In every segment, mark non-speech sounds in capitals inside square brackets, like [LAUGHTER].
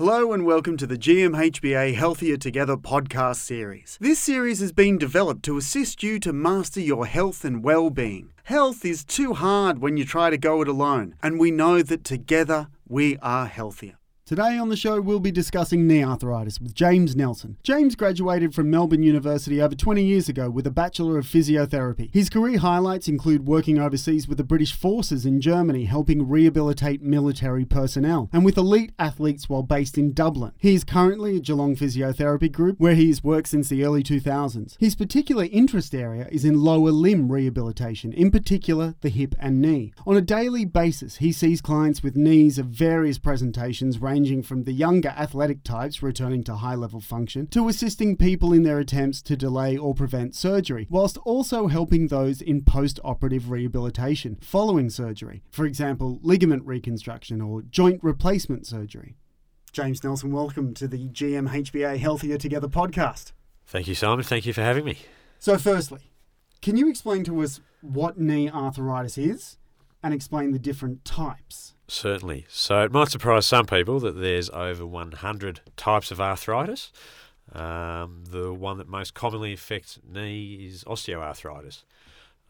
Hello and welcome to the GMHBA Healthier Together podcast series. This series has been developed to assist you to master your health and well-being. Health is too hard when you try to go it alone, and we know that together we are healthier. Today on the show, we'll be discussing knee arthritis with James Nelson. James graduated from Melbourne University over 20 years ago with a Bachelor of Physiotherapy. His career highlights include working overseas with the British Forces in Germany, helping rehabilitate military personnel, and with elite athletes while based in Dublin. He is currently at Geelong Physiotherapy Group, where he has worked since the early 2000s. His particular interest area is in lower limb rehabilitation, in particular the hip and knee. On a daily basis, he sees clients with knees of various presentations ranging ranging from the younger athletic types returning to high level function to assisting people in their attempts to delay or prevent surgery, whilst also helping those in post operative rehabilitation following surgery, for example, ligament reconstruction or joint replacement surgery. James Nelson, welcome to the GMHBA Healthier Together podcast. Thank you, Simon. Thank you for having me. So, firstly, can you explain to us what knee arthritis is and explain the different types? Certainly. So it might surprise some people that there's over 100 types of arthritis. Um, the one that most commonly affects knee is osteoarthritis.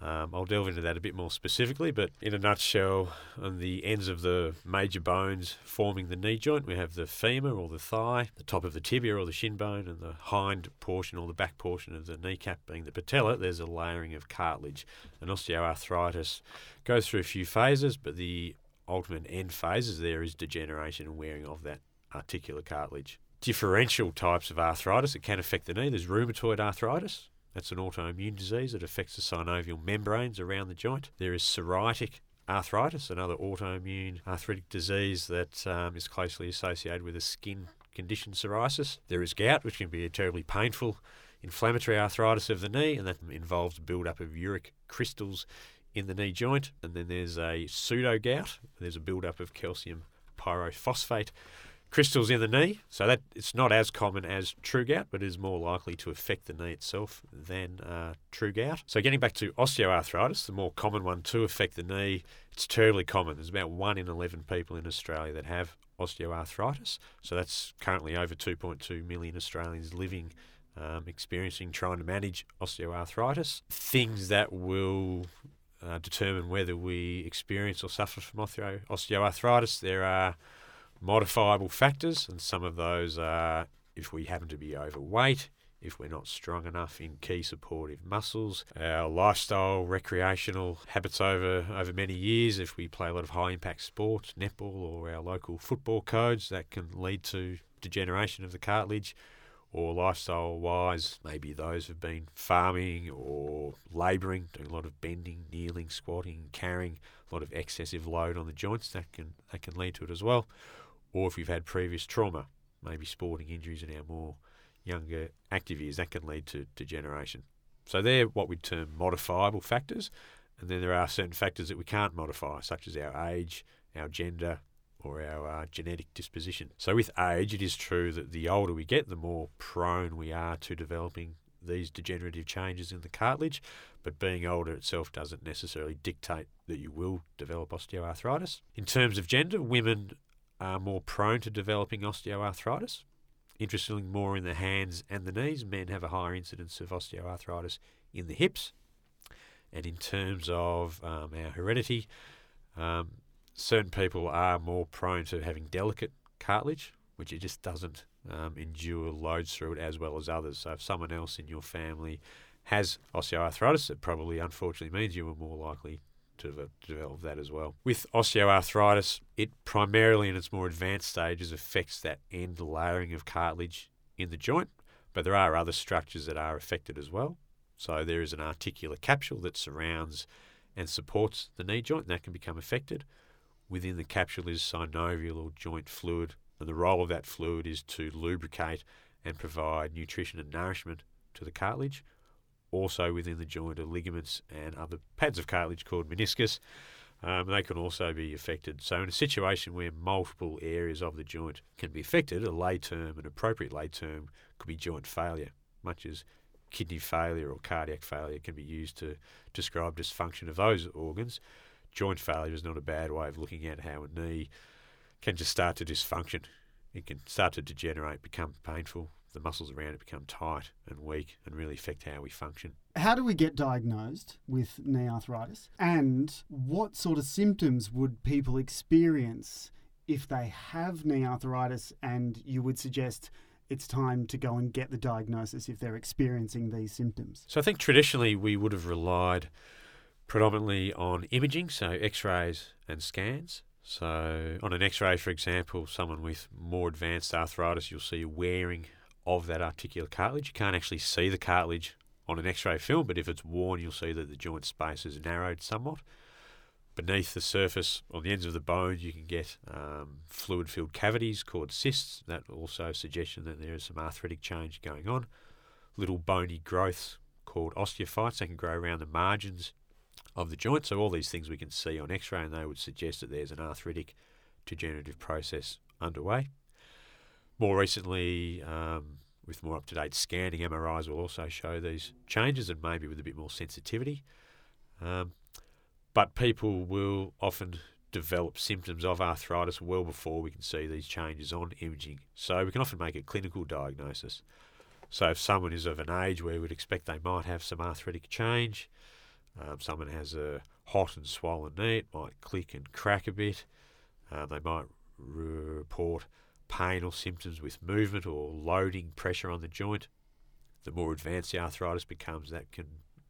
Um, I'll delve into that a bit more specifically, but in a nutshell, on the ends of the major bones forming the knee joint, we have the femur or the thigh, the top of the tibia or the shin bone, and the hind portion or the back portion of the kneecap being the patella. There's a layering of cartilage. And osteoarthritis goes through a few phases, but the ultimate end phases there is degeneration and wearing of that articular cartilage. Differential types of arthritis that can affect the knee. There's rheumatoid arthritis. That's an autoimmune disease that affects the synovial membranes around the joint. There is psoriatic arthritis, another autoimmune arthritic disease that um, is closely associated with a skin condition psoriasis. There is gout, which can be a terribly painful inflammatory arthritis of the knee, and that involves build-up of uric crystals in the knee joint, and then there's a pseudo gout. There's a build-up of calcium pyrophosphate crystals in the knee. So that it's not as common as true gout, but is more likely to affect the knee itself than uh, true gout. So getting back to osteoarthritis, the more common one to affect the knee, it's terribly common. There's about one in eleven people in Australia that have osteoarthritis. So that's currently over 2.2 million Australians living. Um, experiencing trying to manage osteoarthritis, things that will uh, determine whether we experience or suffer from osteoarthritis. There are modifiable factors, and some of those are if we happen to be overweight, if we're not strong enough in key supportive muscles, our lifestyle, recreational habits over, over many years, if we play a lot of high impact sports, netball, or our local football codes, that can lead to degeneration of the cartilage or lifestyle wise, maybe those have been farming or labouring, doing a lot of bending, kneeling, squatting, carrying a lot of excessive load on the joints, that can that can lead to it as well. Or if you've had previous trauma, maybe sporting injuries in our more younger active years, that can lead to degeneration. So they're what we'd term modifiable factors, and then there are certain factors that we can't modify, such as our age, our gender, or our uh, genetic disposition. So, with age, it is true that the older we get, the more prone we are to developing these degenerative changes in the cartilage, but being older itself doesn't necessarily dictate that you will develop osteoarthritis. In terms of gender, women are more prone to developing osteoarthritis. Interestingly, more in the hands and the knees. Men have a higher incidence of osteoarthritis in the hips. And in terms of um, our heredity, um, certain people are more prone to having delicate cartilage, which it just doesn't um, endure loads through it as well as others. So if someone else in your family has osteoarthritis, it probably unfortunately means you are more likely to develop that as well. With osteoarthritis, it primarily in its more advanced stages affects that end layering of cartilage in the joint, but there are other structures that are affected as well. So there is an articular capsule that surrounds and supports the knee joint, and that can become affected. Within the capsule is synovial or joint fluid, and the role of that fluid is to lubricate and provide nutrition and nourishment to the cartilage. Also within the joint are ligaments and other pads of cartilage called meniscus. Um, they can also be affected. So, in a situation where multiple areas of the joint can be affected, a lay term, an appropriate lay term, could be joint failure, much as kidney failure or cardiac failure can be used to describe dysfunction of those organs joint failure is not a bad way of looking at how a knee can just start to dysfunction it can start to degenerate, become painful. The muscles around it become tight and weak and really affect how we function. How do we get diagnosed with knee arthritis? And what sort of symptoms would people experience if they have knee arthritis and you would suggest it's time to go and get the diagnosis if they're experiencing these symptoms? So I think traditionally we would have relied predominantly on imaging, so x rays and scans. So, on an x ray, for example, someone with more advanced arthritis, you'll see wearing of that articular cartilage. You can't actually see the cartilage on an x ray film, but if it's worn, you'll see that the joint space is narrowed somewhat. Beneath the surface, on the ends of the bones, you can get um, fluid filled cavities called cysts. That also suggestion that there is some arthritic change going on. Little bony growths called osteophytes, they can grow around the margins of the joint. So all these things we can see on X-ray, and they would suggest that there's an arthritic degenerative process underway. More recently, um, with more up-to-date scanning, MRIs will also show these changes, and maybe with a bit more sensitivity. Um, but people will often develop symptoms of arthritis well before we can see these changes on imaging. So we can often make a clinical diagnosis. So if someone is of an age where we'd expect they might have some arthritic change, um, someone has a hot and swollen knee, it might click and crack a bit. Um, they might report pain or symptoms with movement or loading pressure on the joint. The more advanced the arthritis becomes, that can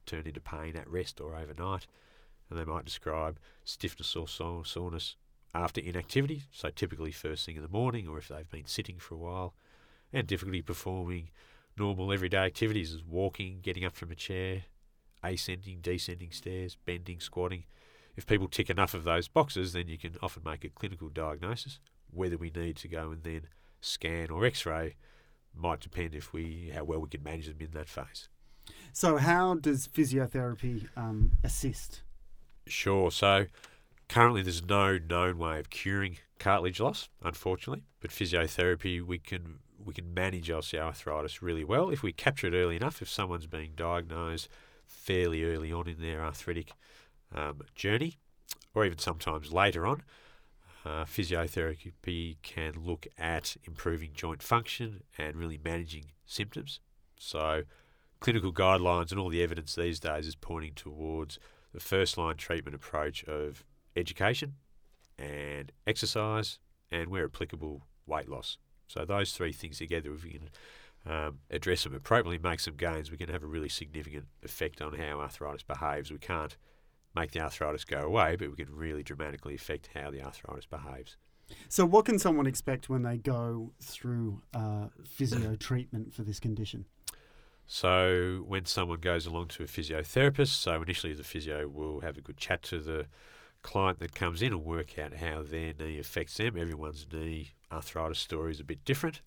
turn into pain at rest or overnight. And they might describe stiffness or soreness after inactivity, so typically first thing in the morning or if they've been sitting for a while, and difficulty performing normal everyday activities as walking, getting up from a chair, ascending, descending stairs, bending, squatting. If people tick enough of those boxes, then you can often make a clinical diagnosis. Whether we need to go and then scan or X-ray might depend if we how well we can manage them in that phase. So, how does physiotherapy um, assist? Sure. So, currently there's no known way of curing cartilage loss, unfortunately. But physiotherapy, we can we can manage osteoarthritis really well if we capture it early enough. If someone's being diagnosed fairly early on in their arthritic um, journey, or even sometimes later on. Uh, physiotherapy can look at improving joint function and really managing symptoms. So, clinical guidelines and all the evidence these days is pointing towards the first line treatment approach of education and exercise, and where applicable, weight loss. So, those three things together, if we can um, address them appropriately, make some gains, we can have a really significant effect on how arthritis behaves. We can't make the arthritis go away, but we can really dramatically affect how the arthritis behaves. So, what can someone expect when they go through uh, physio [COUGHS] treatment for this condition? So, when someone goes along to a physiotherapist, so initially the physio will have a good chat to the client that comes in and work out how their knee affects them. Everyone's knee arthritis story is a bit different.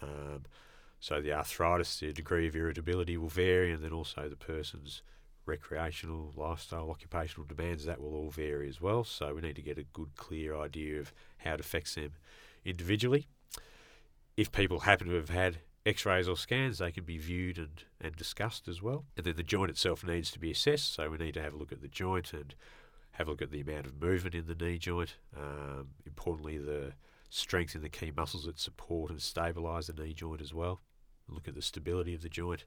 Um, so the arthritis, the degree of irritability will vary, and then also the person's recreational, lifestyle, occupational demands, that will all vary as well. So we need to get a good, clear idea of how it affects them individually. If people happen to have had x rays or scans, they can be viewed and, and discussed as well. And then the joint itself needs to be assessed, so we need to have a look at the joint and have a look at the amount of movement in the knee joint. Um, importantly, the strength in the key muscles that support and stabilise the knee joint as well look at the stability of the joint.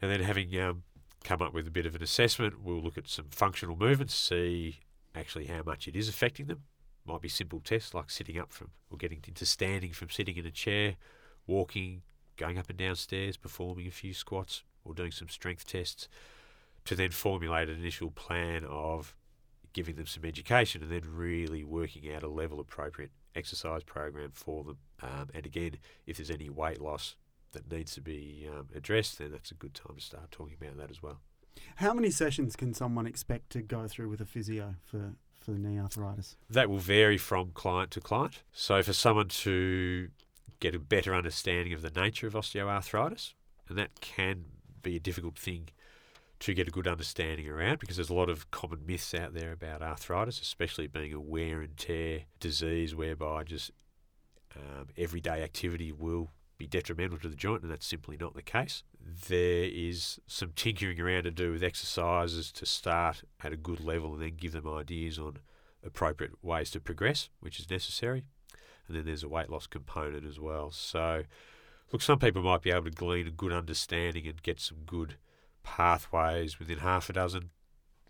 And then having um, come up with a bit of an assessment, we'll look at some functional movements, see actually how much it is affecting them. Might be simple tests like sitting up from or getting into standing from sitting in a chair, walking, going up and down stairs, performing a few squats, or doing some strength tests to then formulate an initial plan of giving them some education and then really working out a level appropriate exercise program for them. Um, and again, if there's any weight loss that needs to be um, addressed, then that's a good time to start talking about that as well. How many sessions can someone expect to go through with a physio for, for the knee arthritis? That will vary from client to client. So, for someone to get a better understanding of the nature of osteoarthritis, and that can be a difficult thing to get a good understanding around because there's a lot of common myths out there about arthritis, especially being a wear and tear disease whereby just um, everyday activity will be detrimental to the joint, and that's simply not the case. There is some tinkering around to do with exercises to start at a good level and then give them ideas on appropriate ways to progress, which is necessary. and then there's a weight loss component as well. So, look, some people might be able to glean a good understanding and get some good pathways within half a dozen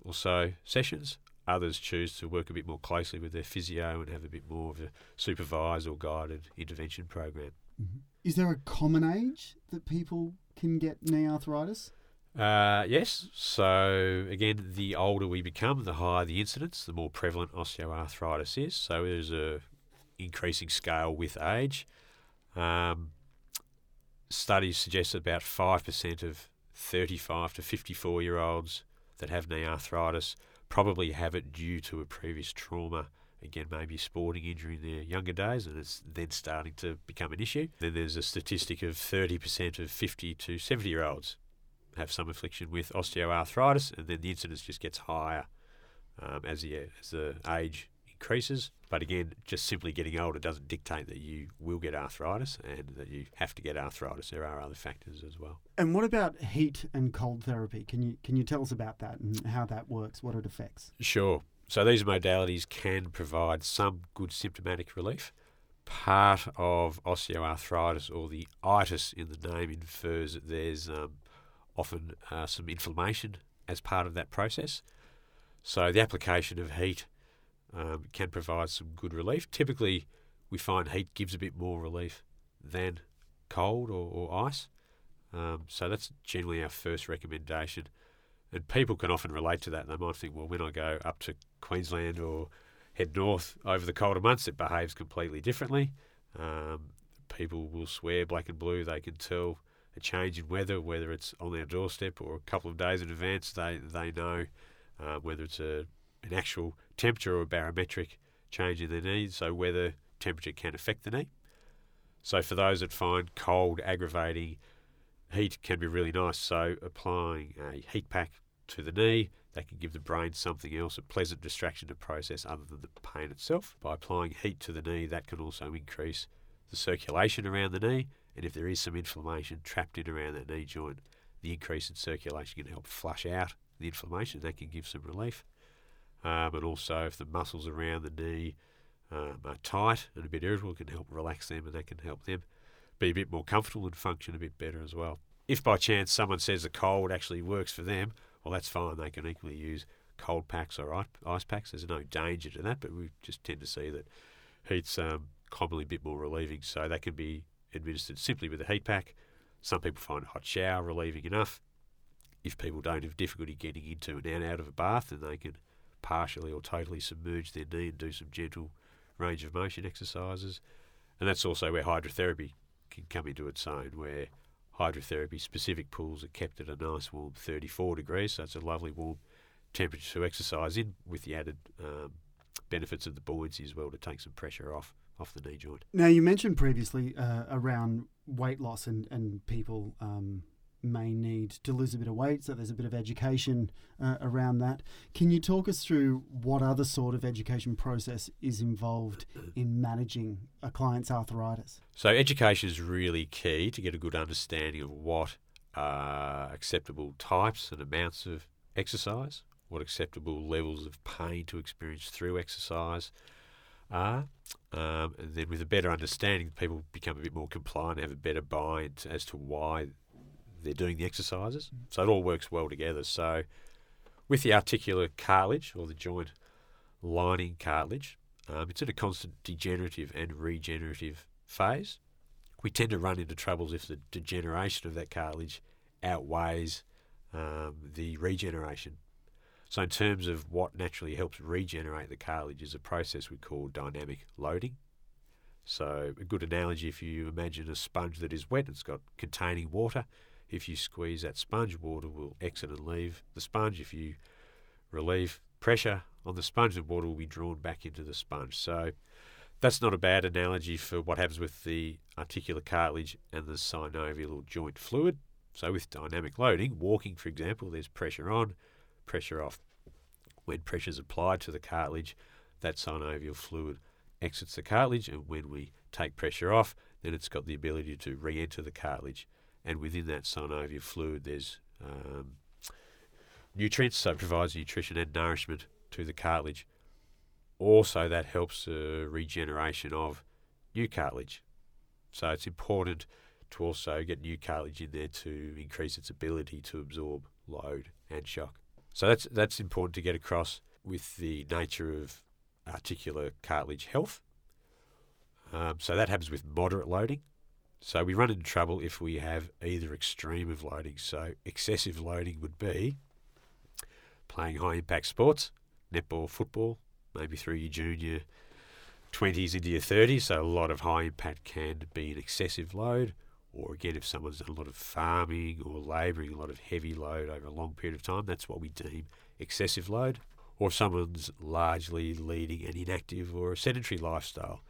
or so sessions. Others choose to work a bit more closely with their physio and have a bit more of a supervised or guided intervention program. Mm-hmm. Is there a common age that people can get knee arthritis? Uh, yes. So again, the older we become, the higher the incidence, the more prevalent osteoarthritis is. So there's a increasing scale with age. Um, studies suggest that about five percent of 35 to 54 year olds that have knee arthritis probably have it due to a previous trauma. Again, maybe sporting injury in their younger days, and it's then starting to become an issue. Then there's a statistic of 30% of 50 to 70 year olds have some affliction with osteoarthritis, and then the incidence just gets higher um, as the as the age increases. But again, just simply getting older doesn't dictate that you will get arthritis and that you have to get arthritis. There are other factors as well. And what about heat and cold therapy? Can you can you tell us about that and how that works, what it affects? Sure. So these modalities can provide some good symptomatic relief. Part of osteoarthritis or the itis in the name infers that there's um, often uh, some inflammation as part of that process. So the application of heat um, can provide some good relief. Typically, we find heat gives a bit more relief than cold or, or ice. Um, so that's generally our first recommendation. And people can often relate to that. They might think, well, when I go up to Queensland or head north over the colder months, it behaves completely differently. Um, people will swear black and blue. They can tell a change in weather, whether it's on their doorstep or a couple of days in advance. They they know uh, whether it's a an actual temperature or a barometric change in the knee. So weather temperature can affect the knee. So for those that find cold aggravating, heat can be really nice. So applying a heat pack to the knee, that can give the brain something else, a pleasant distraction to process other than the pain itself. By applying heat to the knee, that can also increase the circulation around the knee. And if there is some inflammation trapped in around that knee joint, the increase in circulation can help flush out the inflammation. That can give some relief. Um, and also, if the muscles around the knee um, are tight and a bit irritable, it can help relax them and that can help them be a bit more comfortable and function a bit better as well. If by chance someone says a cold actually works for them, well, that's fine. They can equally use cold packs or ice packs. There's no danger to that, but we just tend to see that heat's um, commonly a bit more relieving. So that can be administered simply with a heat pack. Some people find a hot shower relieving enough. If people don't have difficulty getting into and out of a bath, then they can partially or totally submerge their knee and do some gentle range of motion exercises. And that's also where hydrotherapy can come into its own, where hydrotherapy specific pools are kept at a nice warm 34 degrees, so it's a lovely warm temperature to exercise in, with the added um, benefits of the buoyancy as well to take some pressure off off the knee joint. Now you mentioned previously uh, around weight loss and and people um, may need to lose a bit of weight, so there's a bit of education uh, around that. Can you talk us through what other sort of education process is involved in managing a client's arthritis? So, education is really key to get a good understanding of what are acceptable types and amounts of exercise, what acceptable levels of pain to experience through exercise are. Um, and then, with a better understanding, people become a bit more compliant, have a better buy as to why they're doing the exercises. So it all works well together. So with the articular cartilage or the joint lining cartilage, um, it's in a constant degenerative and regenerative phase. We tend to run into troubles if the degeneration of that cartilage outweighs um, the regeneration. So, in terms of what naturally helps regenerate the cartilage, is a process we call dynamic loading. So, a good analogy if you imagine a sponge that is wet, it's got containing water, if you squeeze that sponge, water will exit and leave the sponge. If you relieve pressure on the sponge, the water will be drawn back into the sponge. So that's not a bad analogy for what happens with the articular cartilage and the synovial joint fluid. So with dynamic loading, walking, for example, there's pressure on, pressure off. When pressure is applied to the cartilage, that synovial fluid exits the cartilage, and when we take pressure off, then it's got the ability to re-enter the cartilage and within that synovial fluid, there's um, nutrients, so it provides nutrition and nourishment to the cartilage. Also, that helps the regeneration of new cartilage. So it's important to also get new cartilage in there to increase its ability to absorb load and shock. So that's that's important to get across with the nature of articular cartilage health. Um, so that happens with moderate loading. So we run into trouble if we have either extreme of loading. So excessive loading would be playing high impact sports, netball, football, maybe through your junior 20s into your 30s. So a lot of high impact can be an excessive load. Or again, if someone's done a lot of farming or labouring, a lot of heavy load over a long period of time, that's what we deem excessive load. Or if someone's largely leading an inactive or a sedentary lifestyle,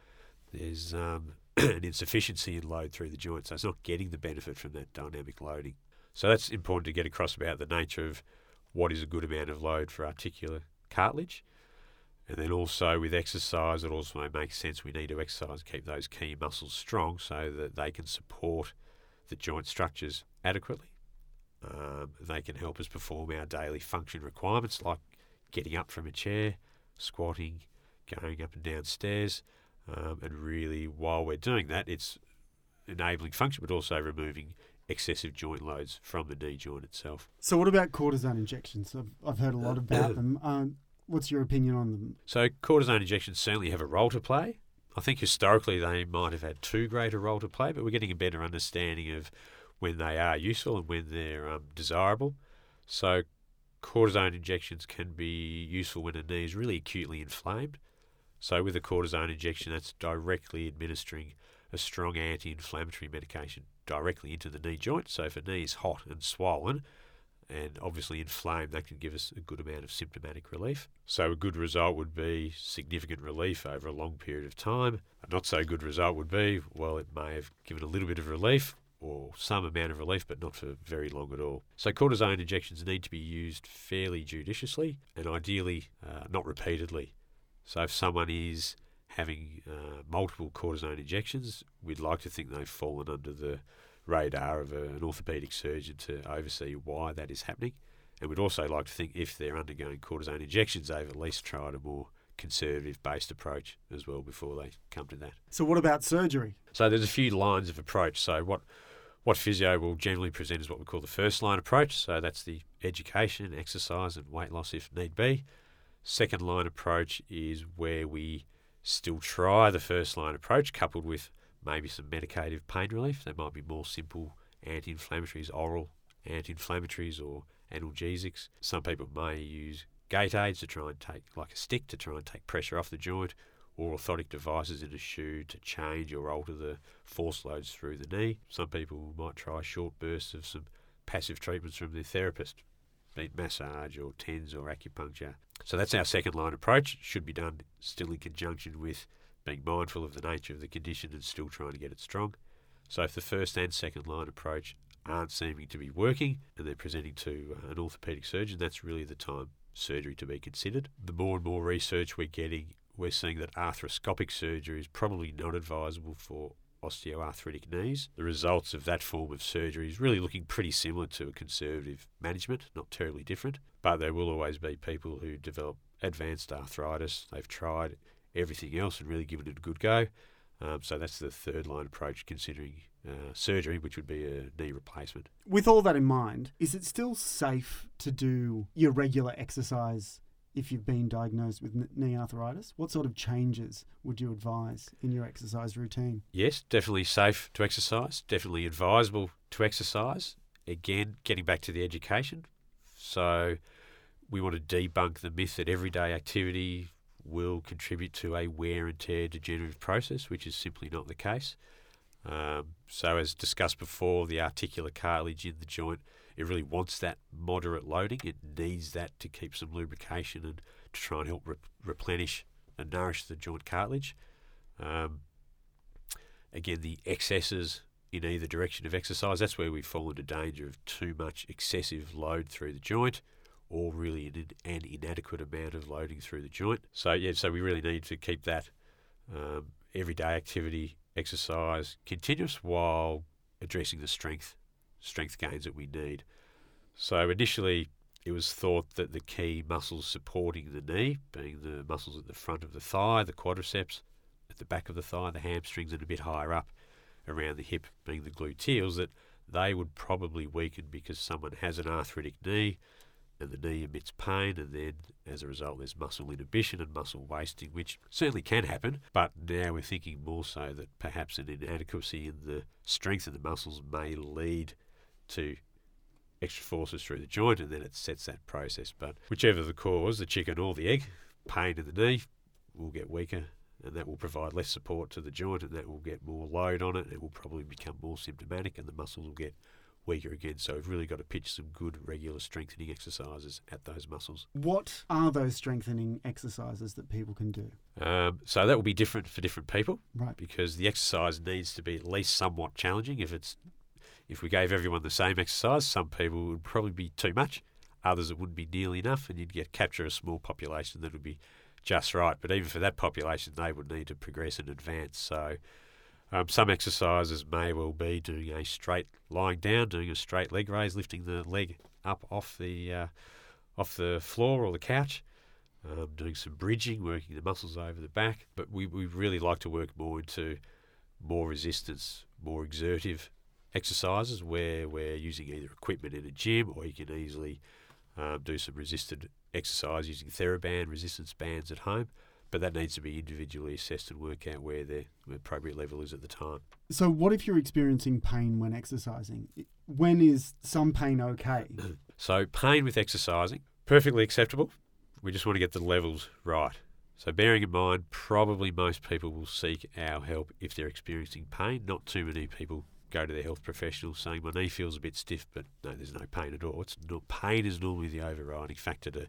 there's um, [CLEARS THROAT] an insufficiency in load through the joint, so it's not getting the benefit from that dynamic loading. So that's important to get across about the nature of what is a good amount of load for articular cartilage. And then also with exercise, it also makes sense we need to exercise, keep those key muscles strong so that they can support the joint structures adequately. Um, they can help us perform our daily function requirements like getting up from a chair, squatting, going up and down stairs. Um, and really, while we're doing that, it's enabling function, but also removing excessive joint loads from the knee joint itself. So, what about cortisone injections? I've, I've heard a lot about them. Um, what's your opinion on them? So, cortisone injections certainly have a role to play. I think historically they might have had too great a role to play, but we're getting a better understanding of when they are useful and when they're um, desirable. So, cortisone injections can be useful when a knee is really acutely inflamed. So, with a cortisone injection, that's directly administering a strong anti inflammatory medication directly into the knee joint. So, if a knee is hot and swollen and obviously inflamed, that can give us a good amount of symptomatic relief. So, a good result would be significant relief over a long period of time. A not so good result would be, well, it may have given a little bit of relief, or some amount of relief, but not for very long at all. So, cortisone injections need to be used fairly judiciously and ideally uh, not repeatedly. So if someone is having uh, multiple cortisone injections, we'd like to think they've fallen under the radar of a, an orthopaedic surgeon to oversee why that is happening. And we'd also like to think if they're undergoing cortisone injections, they've at least tried a more conservative based approach as well before they come to that. So, what about surgery? So, there's a few lines of approach. So, what what physio will generally present is what we call the first line approach. So, that's the education, exercise, and weight loss if need be. Second line approach is where we still try the first line approach coupled with maybe some medicative pain relief. They might be more simple anti inflammatories, oral anti inflammatories, or analgesics. Some people may use gait aids to try and take, like a stick, to try and take pressure off the joint, or orthotic devices in a shoe to change or alter the force loads through the knee. Some people might try short bursts of some passive treatments from their therapist, be it massage or TENS or acupuncture. So that's our second line approach. It should be done still in conjunction with being mindful of the nature of the condition and still trying to get it strong. So if the first and second line approach aren't seeming to be working and they're presenting to uh, an orthopaedic surgeon, that's really the time surgery to be considered. The more and more research we're getting, we're seeing that arthroscopic surgery is probably not advisable for osteoarthritic knees. The results of that form of surgery is really looking pretty similar to a conservative management, not terribly different. But there will always be people who develop advanced arthritis. They've tried everything else and really given it a good go. Um, so that's the third line approach, considering uh, surgery, which would be a knee replacement. With all that in mind, is it still safe to do your regular exercise if you've been diagnosed with knee arthritis? What sort of changes would you advise in your exercise routine? Yes, definitely safe to exercise, definitely advisable to exercise. Again, getting back to the education. So, we want to debunk the myth that everyday activity will contribute to a wear and tear degenerative process, which is simply not the case. Um, so, as discussed before, the articular cartilage in the joint it really wants that moderate loading. It needs that to keep some lubrication and to try and help re- replenish and nourish the joint cartilage. Um, again, the excesses in either direction of exercise, that's where we fall into danger of too much excessive load through the joint or really an, an inadequate amount of loading through the joint. So, yeah, so we really need to keep that um, everyday activity, exercise continuous while addressing the strength strength gains that we need. So initially, it was thought that the key muscles supporting the knee, being the muscles at the front of the thigh, the quadriceps, at the back of the thigh, the hamstrings, and a bit higher up around the hip, being the gluteals, that they would probably weaken because someone has an arthritic knee and the knee emits pain, and then as a result, there's muscle inhibition and muscle wasting, which certainly can happen. But now we're thinking more so that perhaps an inadequacy in the strength of the muscles may lead to extra forces through the joint, and then it sets that process. But whichever the cause, the chicken or the egg, pain in the knee will get weaker, and that will provide less support to the joint, and that will get more load on it. It will probably become more symptomatic, and the muscles will get weaker again. So we've really got to pitch some good regular strengthening exercises at those muscles. What are those strengthening exercises that people can do? Um, so that will be different for different people, Right. Because the exercise needs to be at least somewhat challenging. If it's if we gave everyone the same exercise, some people would probably be too much. Others it wouldn't be nearly enough, and you'd get capture a small population that would be just right. But even for that population, they would need to progress and advance. So um, some exercises may well be doing a straight lying down, doing a straight leg raise, lifting the leg up off the uh, off the floor or the couch, um, doing some bridging, working the muscles over the back. But we, we really like to work more into more resistance, more exertive exercises where we're using either equipment in a gym or you can easily um, do some resisted exercise using TheraBand resistance bands at home. But that needs to be individually assessed and work out where the appropriate level is at the time. So, what if you're experiencing pain when exercising? When is some pain okay? [CLEARS THROAT] So, pain with exercising, perfectly acceptable. We just want to get the levels right. So, bearing in mind, probably most people will seek our help if they're experiencing pain. Not too many people go to their health professional saying, My knee feels a bit stiff, but no, there's no pain at all. It's not, pain is normally the overriding factor to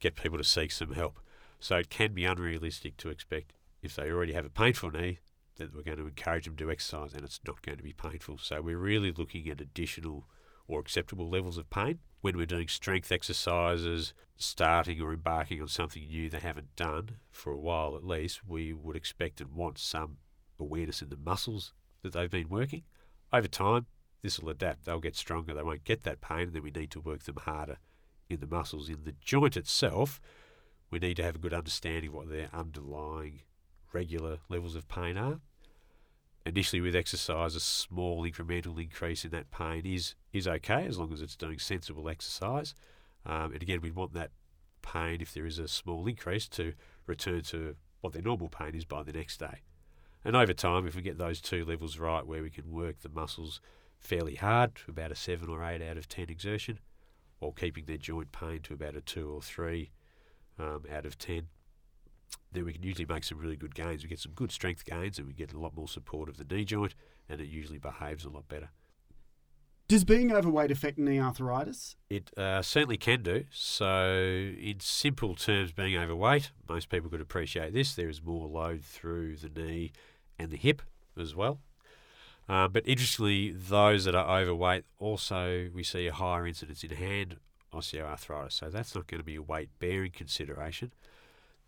get people to seek some help. So, it can be unrealistic to expect if they already have a painful knee that we're going to encourage them to exercise and it's not going to be painful. So, we're really looking at additional or acceptable levels of pain when we're doing strength exercises, starting or embarking on something new they haven't done for a while at least, we would expect and want some awareness in the muscles that they've been working. Over time, this will adapt. They'll get stronger. They won't get that pain, and then we need to work them harder in the muscles. In the joint itself, we need to have a good understanding of what their underlying regular levels of pain are. Initially, with exercise, a small incremental increase in that pain is is okay as long as it's doing sensible exercise. Um, and again, we want that pain, if there is a small increase, to return to what their normal pain is by the next day. And over time, if we get those two levels right, where we can work the muscles fairly hard to about a seven or eight out of ten exertion, while keeping their joint pain to about a two or three um, out of ten, then we can usually make some really good gains. We get some good strength gains, and we get a lot more support of the knee joint, and it usually behaves a lot better. Does being overweight affect knee arthritis? It uh, certainly can do. So, in simple terms, being overweight, most people could appreciate this. There is more load through the knee and the hip as well. Uh, but interestingly, those that are overweight also we see a higher incidence in hand osteoarthritis. So that's not going to be a weight bearing consideration.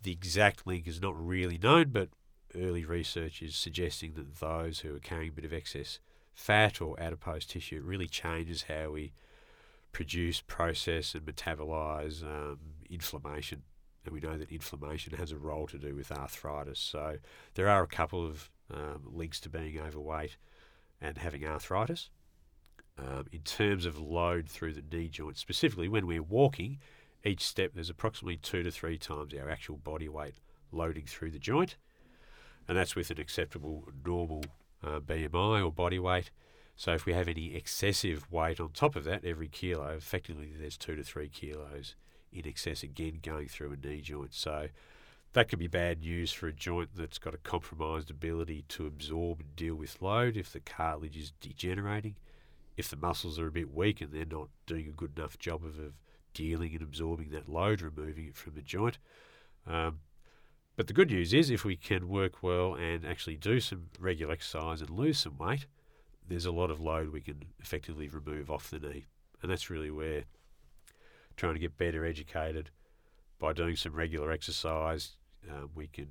The exact link is not really known, but early research is suggesting that those who are carrying a bit of excess fat or adipose tissue, it really changes how we produce, process, and metabolize um, inflammation. And we know that inflammation has a role to do with arthritis. So there are a couple of um, links to being overweight and having arthritis. Um, in terms of load through the knee joint, specifically when we're walking, each step there's approximately two to three times our actual body weight loading through the joint, and that's with an acceptable normal uh, BMI or body weight. So if we have any excessive weight on top of that, every kilo, effectively there's two to three kilos in excess again going through a knee joint. So that could be bad news for a joint that's got a compromised ability to absorb and deal with load if the cartilage is degenerating, if the muscles are a bit weak and they're not doing a good enough job of, of dealing and absorbing that load, removing it from the joint. Um, but the good news is, if we can work well and actually do some regular exercise and lose some weight, there's a lot of load we can effectively remove off the knee. And that's really where trying to get better educated by doing some regular exercise, um, we can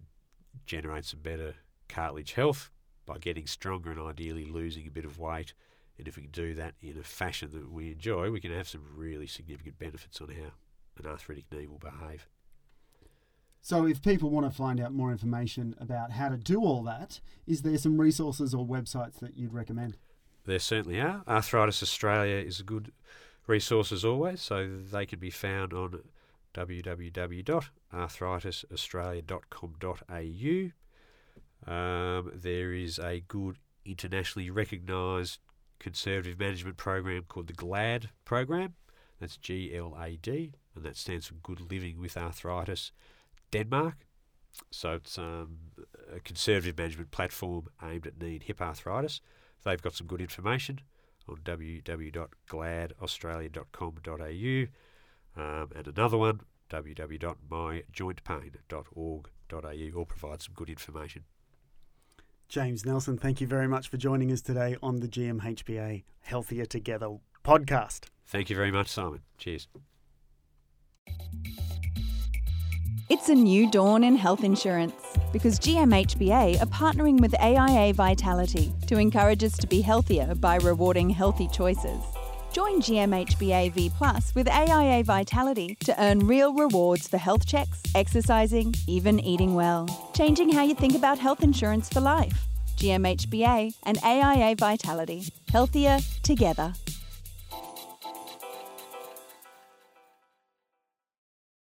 generate some better cartilage health by getting stronger and ideally losing a bit of weight. And if we can do that in a fashion that we enjoy, we can have some really significant benefits on how an arthritic knee will behave. So, if people want to find out more information about how to do all that, is there some resources or websites that you'd recommend? There certainly are. Arthritis Australia is a good resource as always, so they can be found on www.arthritisaustralia.com.au. Um, there is a good internationally recognised conservative management program called the GLAD program. That's G L A D, and that stands for Good Living with Arthritis Denmark. So it's um, a conservative management platform aimed at knee and hip arthritis. They've got some good information on www.gladaustralia.com.au um, and another one, www.myjointpain.org.au, all provide some good information. James Nelson, thank you very much for joining us today on the GMHBA Healthier Together podcast. Thank you very much, Simon. Cheers. It's a new dawn in health insurance because GMHBA are partnering with AIA Vitality to encourage us to be healthier by rewarding healthy choices. Join GMHBA V Plus with AIA Vitality to earn real rewards for health checks, exercising, even eating well. Changing how you think about health insurance for life. GMHBA and AIA Vitality. Healthier together.